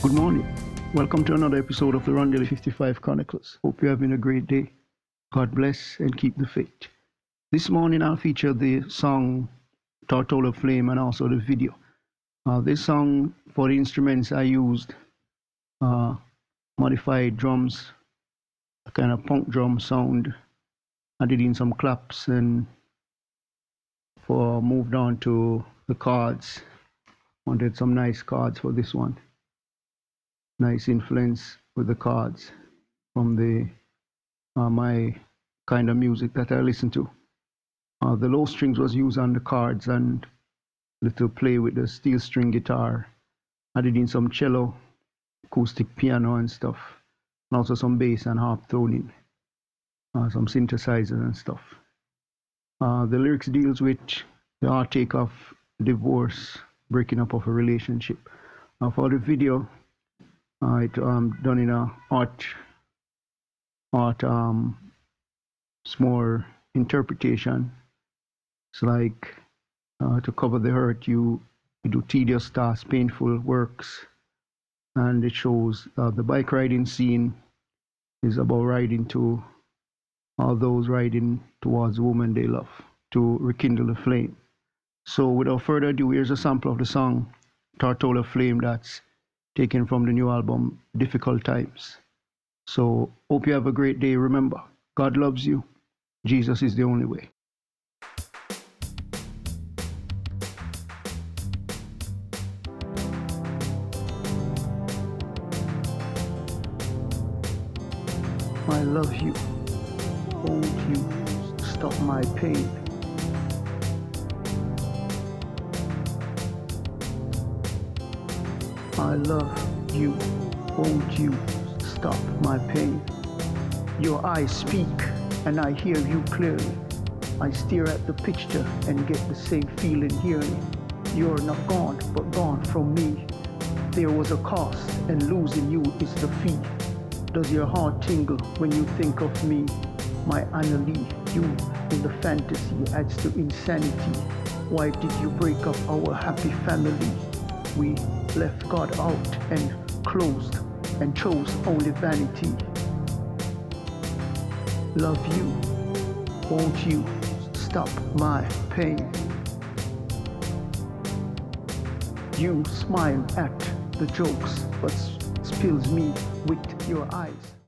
Good morning. Welcome to another episode of the Rondelle 55 Chronicles. Hope you're having a great day. God bless and keep the faith. This morning I'll feature the song Tortola Flame and also the video. Uh, this song, for the instruments I used, uh, modified drums, a kind of punk drum sound. I did in some claps and for moved on to the cards. Wanted some nice cards for this one nice influence with the cards from the uh, my kind of music that I listen to. Uh, the low strings was used on the cards and little play with the steel string guitar. Did in some cello, acoustic piano and stuff, and also some bass and harp thrown in, uh, some synthesizers and stuff. Uh, the lyrics deals with the heartache of divorce, breaking up of a relationship. Uh, for the video, uh, it um, done in a art art um small interpretation. It's like uh, to cover the hurt, you, you do tedious tasks, painful works, and it shows uh, the bike riding scene is about riding to all those riding towards the woman they love to rekindle the flame. So, without further ado, here's a sample of the song Tortola Flame that's taken from the new album Difficult Times. So, hope you have a great day. Remember, God loves you. Jesus is the only way. I love you. Won't you stop my pain? I love you. Won't you stop my pain? Your eyes speak and I hear you clearly. I stare at the picture and get the same feeling hearing. You're not gone, but gone from me. There was a cost, and losing you is the fee. Does your heart tingle when you think of me? My Annalie, you in the fantasy adds to insanity. Why did you break up our happy family? We left God out and closed and chose only vanity. Love you, won't you stop my pain? You smile at the jokes, but spills me with your eyes.